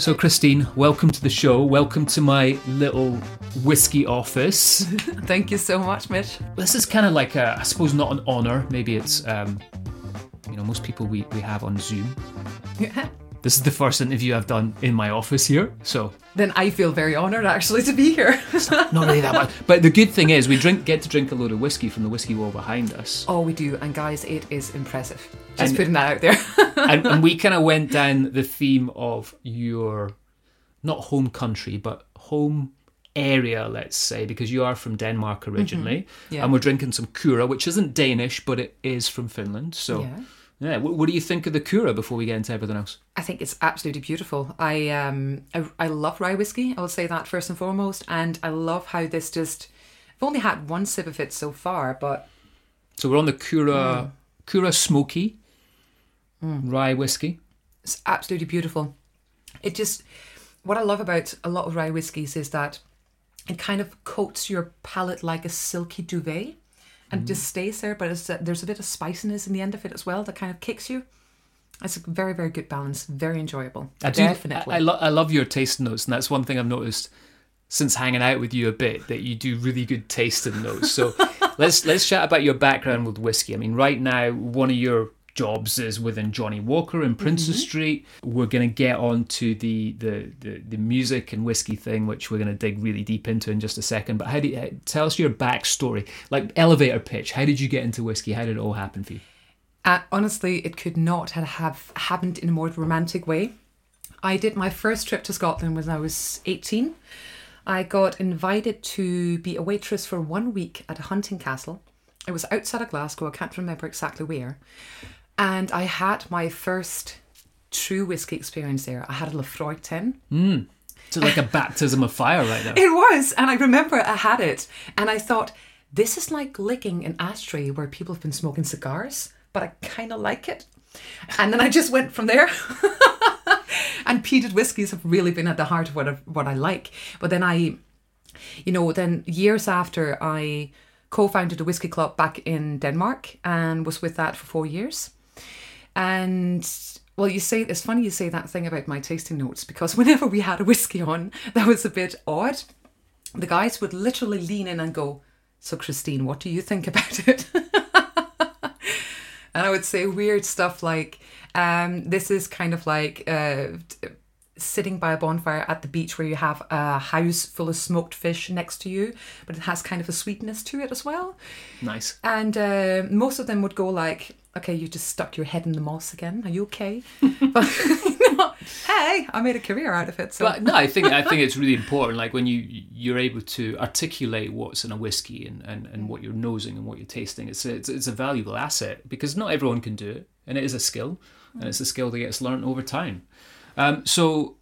So, Christine, welcome to the show. Welcome to my little whiskey office. Thank you so much, Mitch. This is kind of like, a, I suppose, not an honour. Maybe it's, um, you know, most people we, we have on Zoom. This is the first interview I've done in my office here, so then I feel very honoured actually to be here. not really that much. But the good thing is, we drink get to drink a load of whiskey from the whiskey wall behind us. oh, we do, and guys, it is impressive. Just And- putting that out there. and, and we kind of went down the theme of your not home country but home area let's say because you are from denmark originally mm-hmm. Yeah. and we're drinking some Kyrö which isn't danish but it is from finland so Yeah. Yeah, what, what do you think of the Kyrö before we get into everything else I think it's absolutely beautiful. I um I, I love rye whiskey. I will say that first and foremost, and I love how this just. I've only had one sip of it so far, but so we're on the Kyrö Mm. Kyrö smoky rye whiskey It's absolutely beautiful. It just what I love about a lot of rye whiskies is that it kind of coats your palate like a silky duvet and mm. just stays there, but it's, there's a bit of spiciness in the end of it as well that kind of kicks you. It's a very, very good balance. Very enjoyable. I do. Definitely. I, I, lo- I love your taste notes, and that's one thing I've noticed since hanging out with you a bit that you do really good tasting notes. So let's let's chat about your background with whiskey. I mean, right now one of your jobs is within Johnnie Walker in Princes Street. We're going to get on to the, the the the music and whiskey thing, which we're going to dig really deep into in just a second. But how do you, tell us your backstory, like elevator pitch? How did you get into whiskey? How did it all happen for you? Uh, honestly, it could not have, have happened in a more romantic way. I did my first trip to Scotland when I was 18. I got invited to be a waitress for one week at a hunting castle. It was outside of Glasgow, I can't remember exactly where. And I had my first true whiskey experience there. I had a Laphroaig 10. Hmm. So like a baptism of fire right now. It was, and I remember I had it, and I thought, this is like licking an ashtray where people have been smoking cigars, but I kind of like it. And then I just went from there. and peated whiskies have really been at the heart of what I, what I like. But then I, you know, then years after I co-founded a whiskey club back in Denmark and was with that for four years. And well, you say it's funny you say that thing about my tasting notes because whenever we had a whiskey on, that was a bit odd. The guys would literally lean in and go, "So, Christine, what do you think about it?" and I would say weird stuff like, um, "This is kind of like." Uh, Sitting by a bonfire at the beach where you have a house full of smoked fish next to you, but it has kind of a sweetness to it as well. Nice. And uh, most of them would go like, "Okay, you just stuck your head in the moss again. Are you okay?" but you know, hey, I made a career out of it. So But no, I think I think it's really important. Like when you you're able to articulate what's in a whiskey and, and, and what you're nosing and what you're tasting, it's a, it's it's a valuable asset because not everyone can do it, and it is a skill, and it's a skill that gets learned over time. Um, so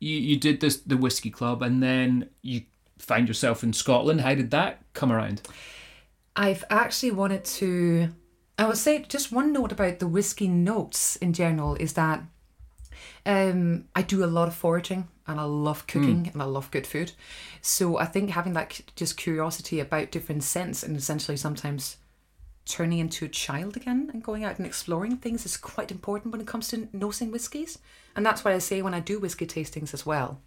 you you did this the whiskey club, and then you find yourself in Scotland. How did that come around? I've actually wanted to. I would say just one note about the whiskey notes in general is that um, I do a lot of foraging and I love cooking and I love good food. So I think having that just curiosity about different scents and essentially sometimes turning into a child again and going out and exploring things is quite important when it comes to nosing whiskies. And that's what I say when I do whiskey tastings as well.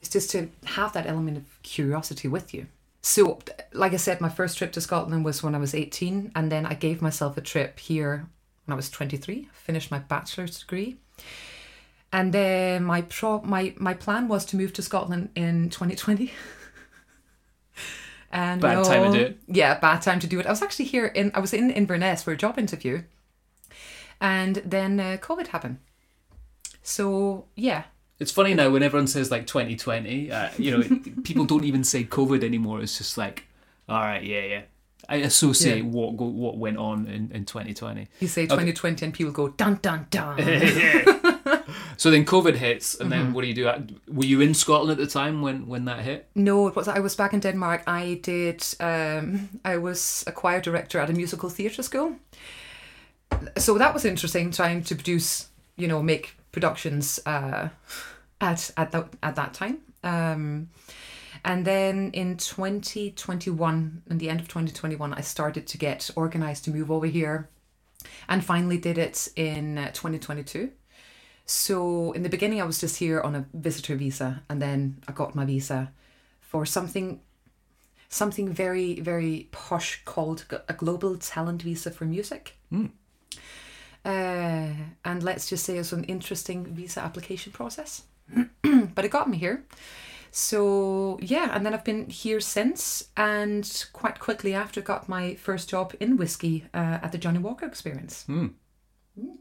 It's just to have that element of curiosity with you. So, like I said, my first trip to Scotland was when I was 18, and then I gave myself a trip here when I was 23, finished my bachelor's degree. And then my pro my my plan was to move to Scotland in 2020. and Bad time to do it. Yeah, bad time to do it. I was actually here in I was in Inverness for a job interview, and then uh, COVID happened. So yeah, It's funny now when everyone says like 2020, uh, you know, people don't even say COVID anymore. It's just like, all right, yeah, yeah. I associate Yeah. what go, what went on in, in 2020. you say 2020 and people go dun dun dun. So then COVID hits, and Mm-hmm. then what do you do? Were you in Scotland at the time when when that hit? No, it was. I was back in Denmark. I did. Um, I was a choir director at a musical theatre school. So that was interesting, trying to produce, you know, make productions uh, at at that at that time. Um, and then in 2021, in the end of 2021, I started to get organized to move over here, and finally did it in uh, 2022. So in the beginning, I was just here on a visitor visa, and then I got my visa for something, something very very posh called a global talent visa for music. Uh, and let's just say it was an interesting visa application process, but it got me here. So yeah, and then I've been here since, and quite quickly after got my first job in whiskey uh, at the Johnnie Walker Experience.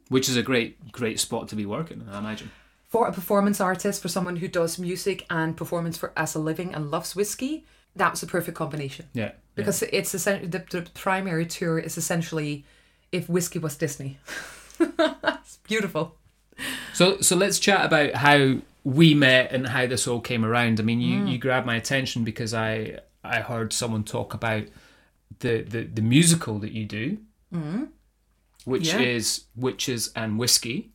Which is a great, great spot to be working, I imagine. for a performance artist, for someone who does music and performance for as a living and loves whiskey, that was a perfect combination. Yeah. Because it's essentially the, the primary tour is essentially if whiskey was Disney. it's beautiful. So so let's chat about how we met and how this all came around. I mean, you, mm. you grabbed my attention because I I heard someone talk about the the, the musical that you do, mm. Which Yeah. is witches and whiskey.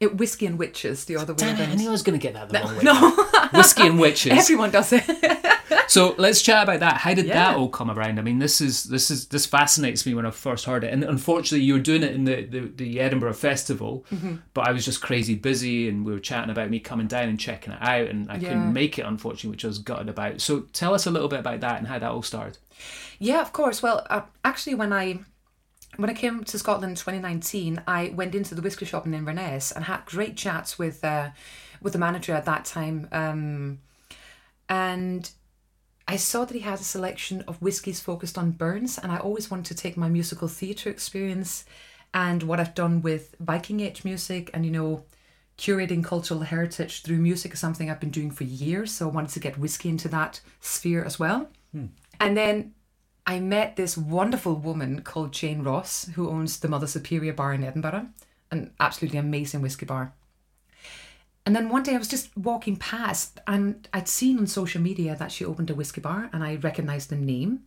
It whiskey and witches, the other way Damn it, I around. knew I was going to get that the wrong way. No, Whiskey and witches. everyone does it. So let's chat about that. How did Yeah. that all come around? I mean, this is this is this fascinates me when I first heard it, and unfortunately, you were doing it in the the, the Edinburgh Festival, Mm-hmm. but I was just crazy busy, and we were chatting about me coming down and checking it out, and I Yeah. couldn't make it, unfortunately, which I was gutted about. So tell us a little bit about that and how that all started. Yeah, of course. Well, uh, actually, when I when I came to Scotland in 2019, I went into the whiskey shop in Inverness and had great chats with uh, with the manager at that time, um, and I saw that he had a selection of whiskies focused on Burns, and I always wanted to take my musical theatre experience and what I've done with Viking Age music and you know curating cultural heritage through music is something I've been doing for years. So I wanted to get whiskey into that sphere as well. And then I met this wonderful woman called Jane Ross, who owns the Mother Superior Bar in Edinburgh, an absolutely amazing whiskey bar. And then one day I was just walking past and I'd seen on social media that she opened a whiskey bar and I recognized the name.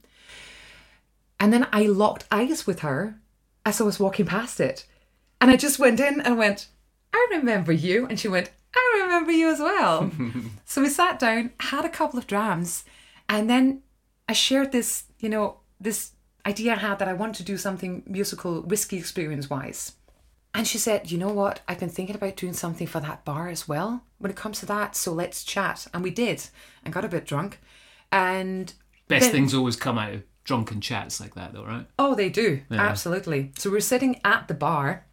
And then I locked eyes with her as I was walking past it. And I just went in and went, I remember you. And she went, I remember you as well. so we sat down, had a couple of drams, and then I shared this, you know, this idea I had that I want to do something musical whiskey experience wise. And she said, You know what? I've been thinking about doing something for that bar as well when it comes to that. So let's chat. And we did and got a bit drunk. And Best then- things always come out of drunken chats like that, though, right? Oh, they do. Absolutely. So we're sitting at the bar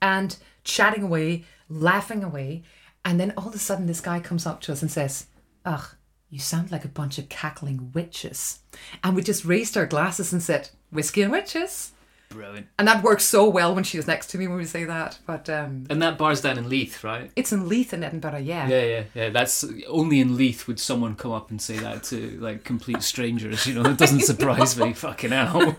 and chatting away, laughing away. And then all of a sudden, this guy comes up to us and says, Ugh, you sound like a bunch of cackling witches. And we just raised our glasses and said, Whiskey and witches. Brilliant. And that works so well when she was next to me when we say that. But um, And that bar's down in Leith, right? it's in Leith in Edinburgh, yeah. Yeah, yeah, yeah. That's only in Leith would someone come up and say that to like complete strangers. You know, it doesn't surprise me. Fucking hell.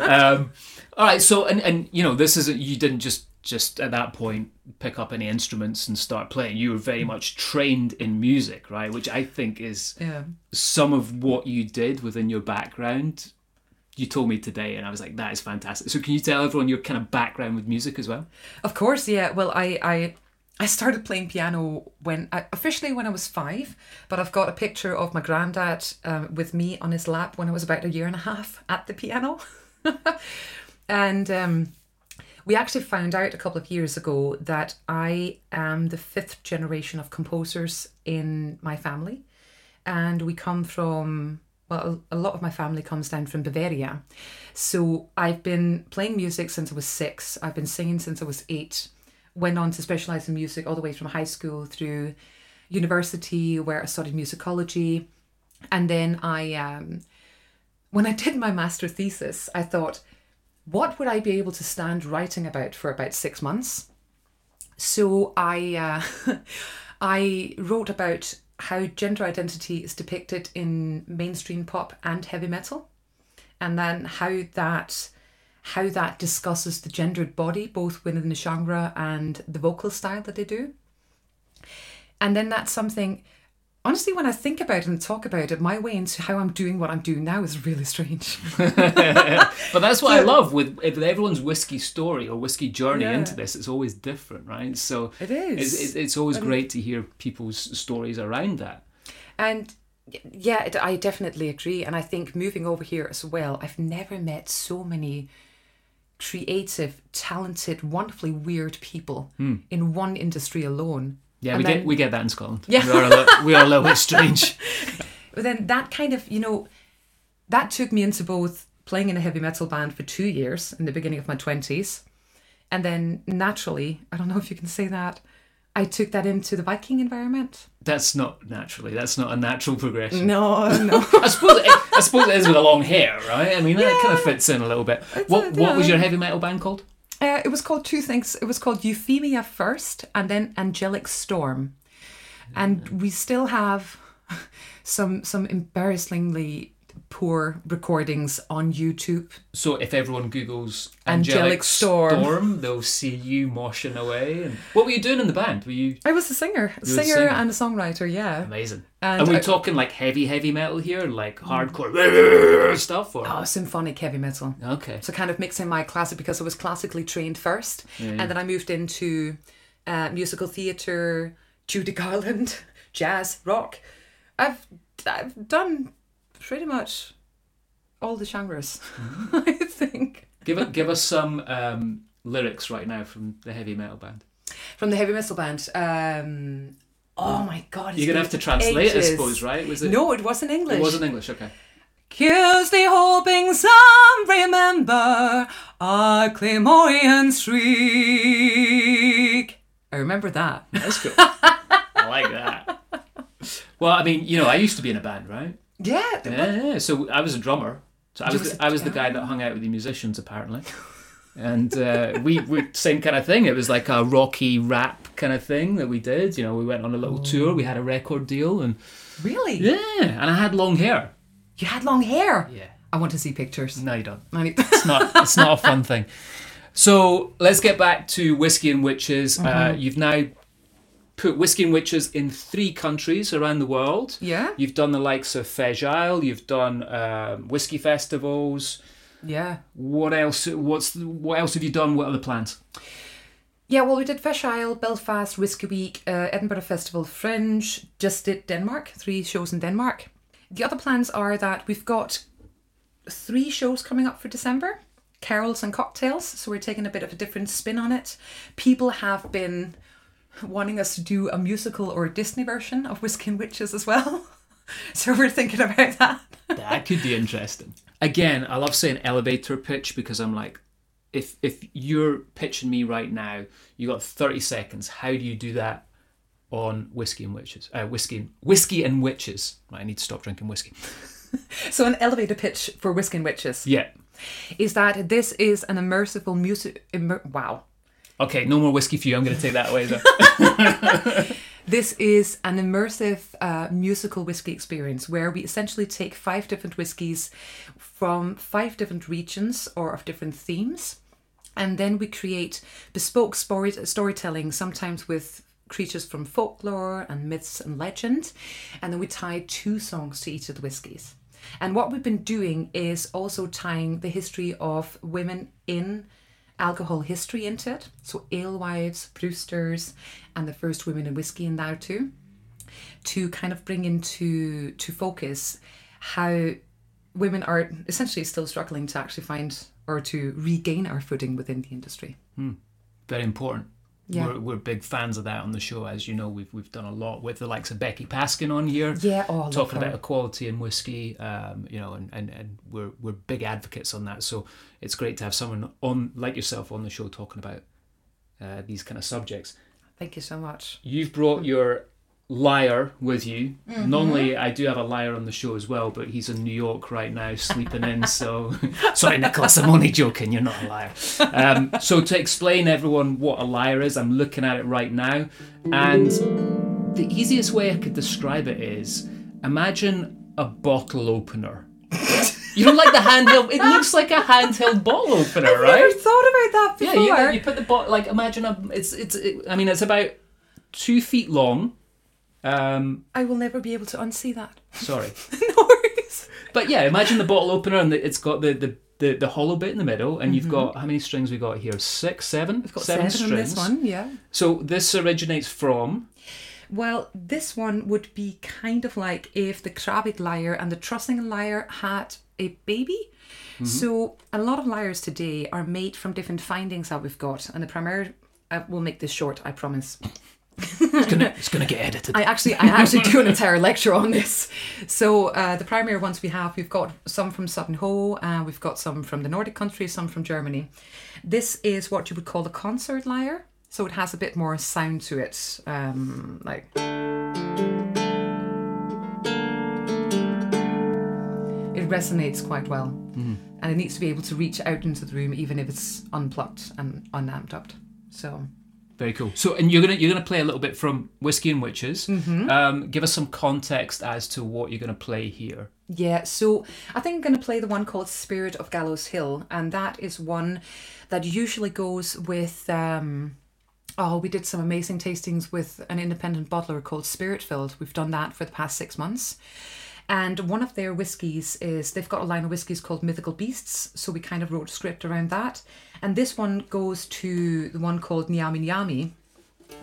Um, all right, so and and you know, this isn't you didn't just just at that point pick up any instruments and start playing. You were very much trained in music, right? Which I think is Yeah. some of what you did within your background. You told me today, and I was like, "That is fantastic." So, can you tell everyone your kind of background with music as well? Of course, yeah. Well, I I I started playing piano when I, officially when I was five, but I've got a picture of my granddad um, with me on his lap when I was about a year and a half at the piano, and um, we actually found out a couple of years ago that I am the fifth generation of composers in my family, and we come from well, a lot of my family comes down from Bavaria. So I've been playing music since I was six. I've been singing since I was eight. Went on to specialize in music all the way from high school through university, where I studied musicology. And then I, um, when I did my master thesis, I thought, what would I be able to stand writing about for about six months? So I, uh, I wrote about how gender identity is depicted in mainstream pop and heavy metal, and then how that how that discusses the gendered body both within the genre and the vocal style that they do. And then that's something honestly when I think about it and talk about it, my way into how I'm doing what I'm doing now is really strange. But that's what I love with, everyone's whiskey story or whiskey journey Yeah. into this. It's always different, right? So It is. It's, it's, always great to hear people's stories around that. And yeah, it- I definitely agree. And I think moving over here as well, I've never met so many creative, talented, wonderfully weird people hmm. in one industry alone. Yeah, And we then- get we get that in Scotland. Yeah. we are a little, we are a little bit strange. But then that kind of, you know, that took me into both playing in a heavy metal band for two years in the beginning of my 20s. And then naturally, I don't know if you can say that, I took that into the Viking environment. That's not naturally. That's not a natural progression. No, no. I suppose it, I suppose it is with the long hair, right? I mean, that kind of fits in a little bit. What a- what was your heavy metal band called? Uh, it was called two things. It was called Euphemia first and then Angelic Storm. And we still have some some embarrassingly poor recordings on YouTube. So if everyone Googles Angelic Angelic, Storm. Storm. they'll see you moshing away. And what were you doing in the band? Were you I was a singer, a You were a singer singer. and a songwriter, yeah. amazing? And Are we I- talking like heavy, heavy metal here, like hardcore stuff, or Oh, symphonic heavy metal. okay? So kind of mixing my classic because I was classically trained first, and then I moved into uh, musical theatre, Judy Garland, jazz, rock. I've I've done pretty much all the genres. I think Give it, give us some um, lyrics right now from the heavy metal band. from the heavy metal band. Um, oh my god, You're gonna have to translate, it, I suppose, right? Was it? No, it wasn't English. it wasn't English. Okay. Curiously hoping some remember our Claymorian streak. I remember that. That's cool. I like that. Well, I mean, you know, I used to be in a band, right? Yeah. Yeah, yeah. So I was a drummer. So I was was the, I was the guy that hung out with the musicians apparently, and uh, we we same kind of thing. It was like a rocky rap kind of thing that we did. You know, we went on a little tour. We had a record deal, and Really? yeah, and I had long hair. You had long hair. Yeah. I want to see pictures. No, you don't. It's not. It's not a fun thing. So let's get back to whiskey and witches. Uh, you've now put whiskey and witches in three countries around the world. yeah. You've done the likes of Fèis Ìle. You've done um, whiskey festivals. Yeah. What else? What's what else have you done? What are the plans? Yeah, well, we did Fèis Ìle, Belfast, Whiskey Week, uh, Edinburgh Festival, Fringe, just did Denmark, three shows in Denmark. The other plans are that we've got three shows coming up for December carols and cocktails, so we're taking a bit of a different spin on it. People have been wanting us to do a musical or a Disney version of Whiskey and Witches as well. so we're thinking about that. That could be interesting. Again, I love saying elevator pitch because I'm like, if if you're pitching me right now, you got 30 seconds. How do you do that on whiskey and witches? Uh, whiskey, whiskey and witches. Right, I need to stop drinking whiskey. So, an elevator pitch for Whiskey and Witches Yeah. is that this is an immersive music. Immer- wow. Okay, no more whiskey for you. I'm going to take that away though. This is an immersive uh, musical whiskey experience where we essentially take five different whiskies from five different regions or of different themes, and then we create bespoke story- storytelling, sometimes with creatures from folklore and myths and legend, and then we tie two songs to each of the whiskies. And what we've been doing is also tying the history of women in alcohol history into it. So alewives, brewsters, and the first women in whiskey in there too, to kind of bring into to focus how women are essentially still struggling to actually find or to regain our footing within the industry. Hmm. Very important. Yeah. We're, we're big fans of that on the show. As you know, we've we've done a lot with the likes of Becky Paskin on here. Yeah, oh, talking about equality in whiskey, um, you know, and, and, and we're we're big advocates on that. So it's great to have someone on like yourself on the show talking about uh, these kind of subjects. Thank you so much. You've brought your lyre with you. Mm-hmm. Normally, I do have a liar on the show as well, but he's in New York right now, sleeping in. So, sorry, Nicholas, I'm only joking. You're not a liar. Um, so, to explain everyone what a lyre is, I'm looking at it right now, and the easiest way I could describe it is imagine a bottle opener. You don't like the handheld? It looks like a handheld bottle opener, I've right? never thought about that Yeah, before. you, you put the bot like imagine a it's it's it, I mean it's about two feet long. Um, I will never be able to unsee that. sorry, no worries. but yeah, imagine the bottle opener and the, it's got the, the the the hollow bit in the middle, and you've mm-hmm. got how many strings we got here? Six, seven, We've got seven seven, on strings. this one, yeah. So this originates from Well, this one would be kind of like if the Kravik lyre and the Trussing lyre had a baby. Mm-hmm. So a lot of lyres today are made from different findings that we've got, and the primary. I uh, will make this short, I promise. It's gonna, it's gonna get edited. I actually, I actually do an entire lecture on this. So uh, the primary ones we have, we've got some from Sutton Hoo, uh, we've got some from the Nordic countries, some from Germany. This is what you would call a concert lyre. So it has a bit more sound to it, um, like. It resonates quite well, and it needs to be able to reach out into the room even if it's unplugged and unamped up. So Very cool. So, and you're gonna you're gonna play a little bit from Whiskey and Witches. Um, give us some context as to what you're gonna play here. Yeah, so I think I'm going to play the one called Spirit of Gallows Hill, and that is one that usually goes with. Um, oh, we did some amazing tastings with an independent bottler called Spirit Filled. We've done that for the past six months. And one of their whiskies is they've got a line of whiskies called Mythical Beasts, so we kind of wrote a script around that. And this one goes to the one called Nyami Nyami,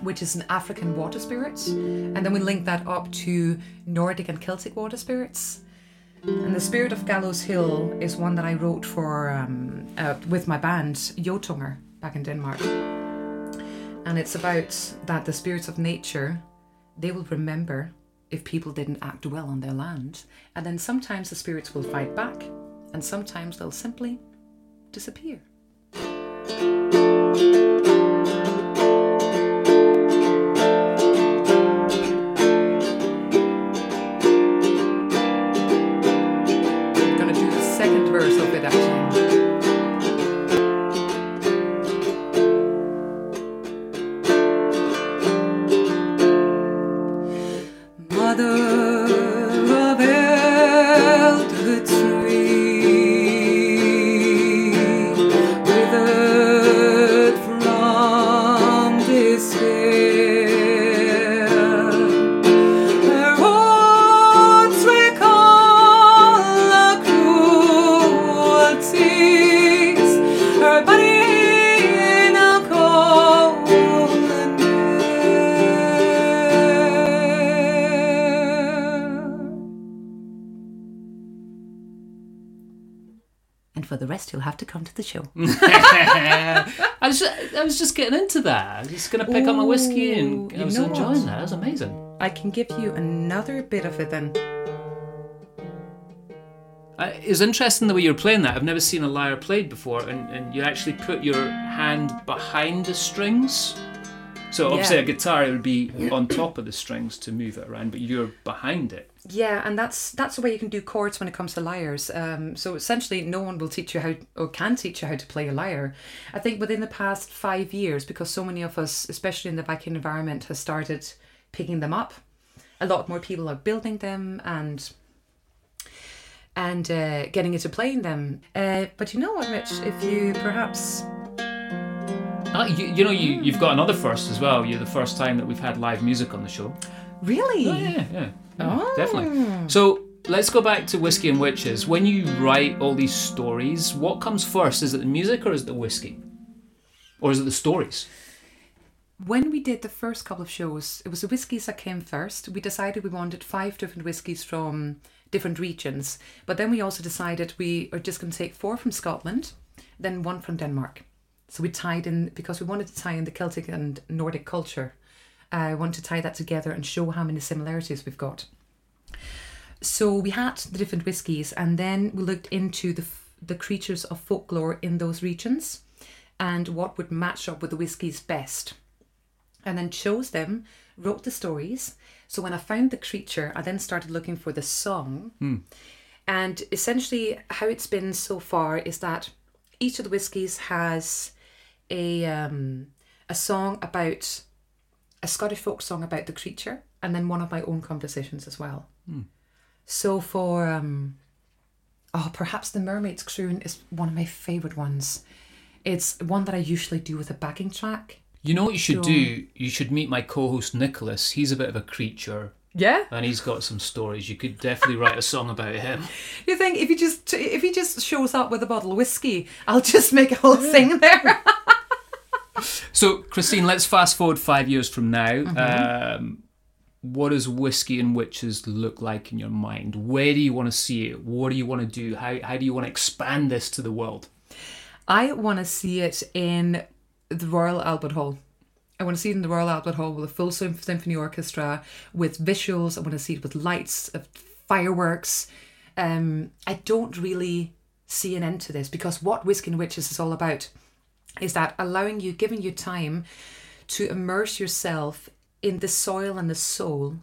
which is an African water spirit. And then we link that up to Nordic and Celtic water spirits. And the Spirit of Gallows Hill is one that I wrote for um, uh, with my band Jotunger back in Denmark. And it's about that the spirits of nature they will remember if people didn't act well on their land, and then sometimes the spirits will fight back, and sometimes they'll simply disappear. thank you to come to the show. I was just, I was just getting into that. I was just gonna pick up my whiskey and I you was enjoying what? that. That was amazing. I can give you another bit of it then. I, it was interesting the way you're playing that. I've never seen a lyre played before, and, and you actually put your hand behind the strings. So obviously Yeah. a guitar it would be on top of the strings to move it around, but you're behind it. Yeah, and that's that's the way you can do chords when it comes to lyres. Um, so essentially, no one will teach you how or can teach you how to play a lyre. I think within the past five years, because so many of us, especially in the Viking environment, has started picking them up. A lot more people are building them and and uh, getting into playing them. Uh, but you know what, Rich? If you perhaps Ah, you, you know, you, you've got another first as well. You're the first time that we've had live music on the show. really, Oh, yeah, yeah. yeah Oh. Definitely. So let's go back to Whiskey and Witches. When you write all these stories, what comes first? Is it the music or is it the whiskey? Or is it the stories? When we did the first couple of shows, it was the whiskies that came first. We decided we wanted five different whiskies from different regions, but then we also decided we are just going to take four from Scotland, then one from Denmark. So we tied in because we wanted to tie in the Celtic and Nordic culture. Uh, I want to tie that together and show how many similarities we've got. So we had the different whiskies, and then we looked into the f- the creatures of folklore in those regions, and what would match up with the whiskies best and then chose them, wrote the stories. So when I found the creature, I then started looking for the song. Hmm. And essentially, how it's been so far is that each of the whiskies has a um, a song about a Scottish folk song about the creature, and then one of my own compositions as well. So for um, oh, perhaps the Mermaid's Croon is one of my favorite ones. It's one that I usually do with a backing track. You know what you should So- do? You should meet my co-host Nicholas. He's a bit of a creature, Yeah. and he's got some stories. You could definitely write a song about him. You think if he just if he just shows up with a bottle of whiskey, I'll just make a whole thing there. So, Christine, let's fast forward five years from now. Mm-hmm. Um, what does whiskey and witches look like in your mind? Where do you want to see it? What do you want to do? How how do you want to expand this to the world? I want to see it in the Royal Albert Hall. I want to see it in the Royal Albert Hall with a full symphony orchestra, with visuals. I want to see it with lights, of fireworks. Um, I don't really see an end to this because what Whiskey and Witches is all about is that allowing you, giving you time to immerse yourself in the soil and the soul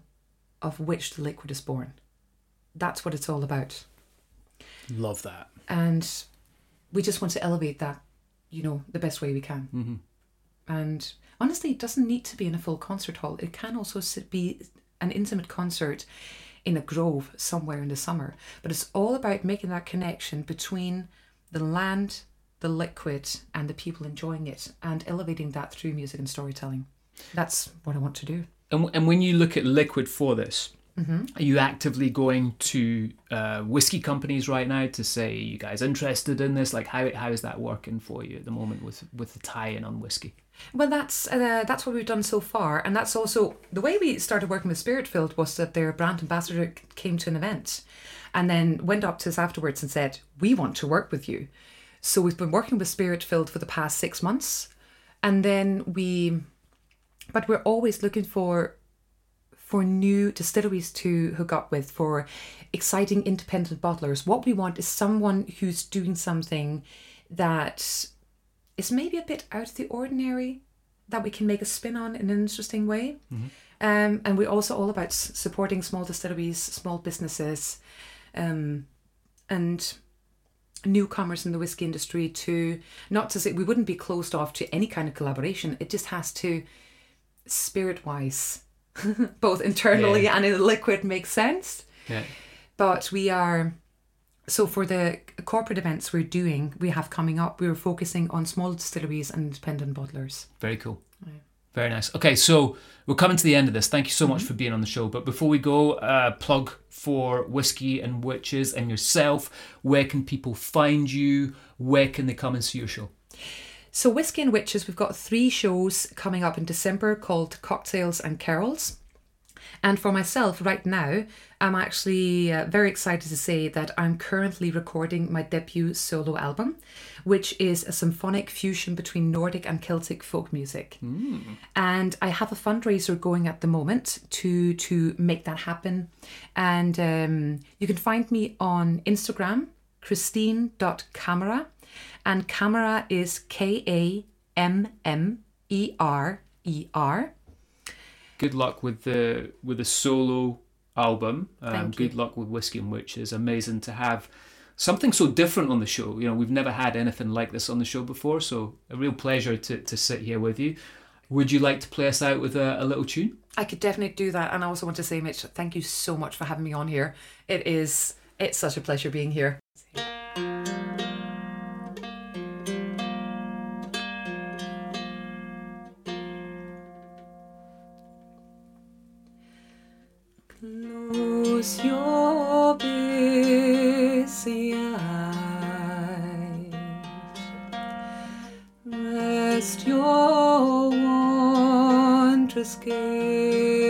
of which the liquid is born. That's what it's all about. Love that. And we just want to elevate that, you know, the best way we can. Mm-hmm. And honestly, it doesn't need to be in a full concert hall. It can also be an intimate concert in a grove somewhere in the summer. But it's all about making that connection between the land, the liquid, and the people enjoying it, and elevating that through music and storytelling. That's what I want to do. And, and when you look at liquid for this, Mm-hmm. are you actively going to uh, whiskey companies right now to say, "Are you guys interested in this? Like, how how is that working for you at the moment with with the tie-in on whiskey? Well, that's uh, that's what we've done so far, and that's also the way we started working with Spiritfield was that their brand ambassador came to an event, and then went up to us afterwards and said, "We want to work with you." So we've been working with Spirit Filled for the past six months, and then we, but we're always looking for for new distilleries to hook up with for exciting independent bottlers. What we want is someone who's doing something that is maybe a bit out of the ordinary that we can make a spin on in an interesting way. Um, and we're also all about supporting small distilleries, small businesses, um, and newcomers in the whiskey industry to not to say we wouldn't be closed off to any kind of collaboration. It just has to, spirit wise, both internally Yeah. and in the liquid, make sense Yeah. but we are so for the corporate events we're doing we have coming up we're focusing on small distilleries and independent bottlers Very cool. Very nice. Okay, so we're coming to the end of this. Thank you so much for being on the show. But before we go, uh, plug for Whiskey and Witches and yourself. Where can people find you? Where can they come and see your show? so whiskey and witches we've got three shows coming up in december called cocktails and carols and for myself right now i'm actually uh, very excited to say that i'm currently recording my debut solo album which is a symphonic fusion between nordic and celtic folk music and I have a fundraiser going at the moment to to make that happen. And um, you can find me on Instagram, Christine.Kammerer, and Kammerer is K A M M E R E R. Good luck with the with the solo album. Um, good luck with Whiskey and Witches. Amazing to have something so different on the show. You know, we've never had anything like this on the show before, so a real pleasure to, to sit here with you. Would you like to play us out with a, a little tune? I could definitely do that. And I also want to say, Mitch, thank you so much for having me on here. It is it's such a pleasure being here. Rest your wondrous gaze.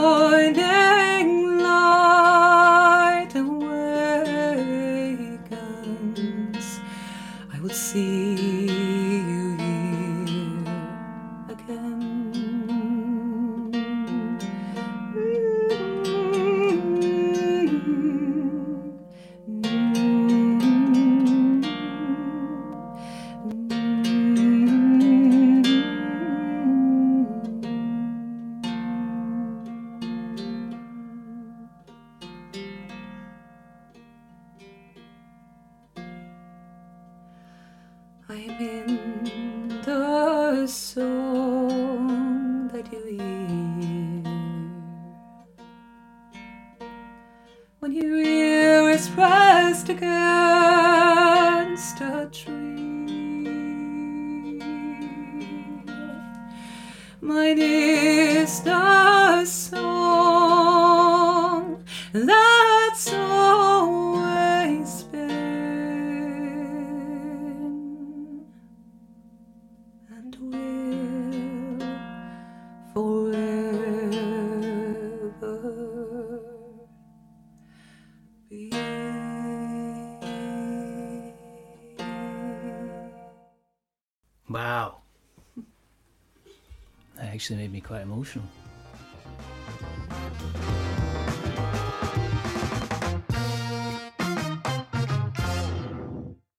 Morning pressed against a tree. Mine is the actually made me quite emotional.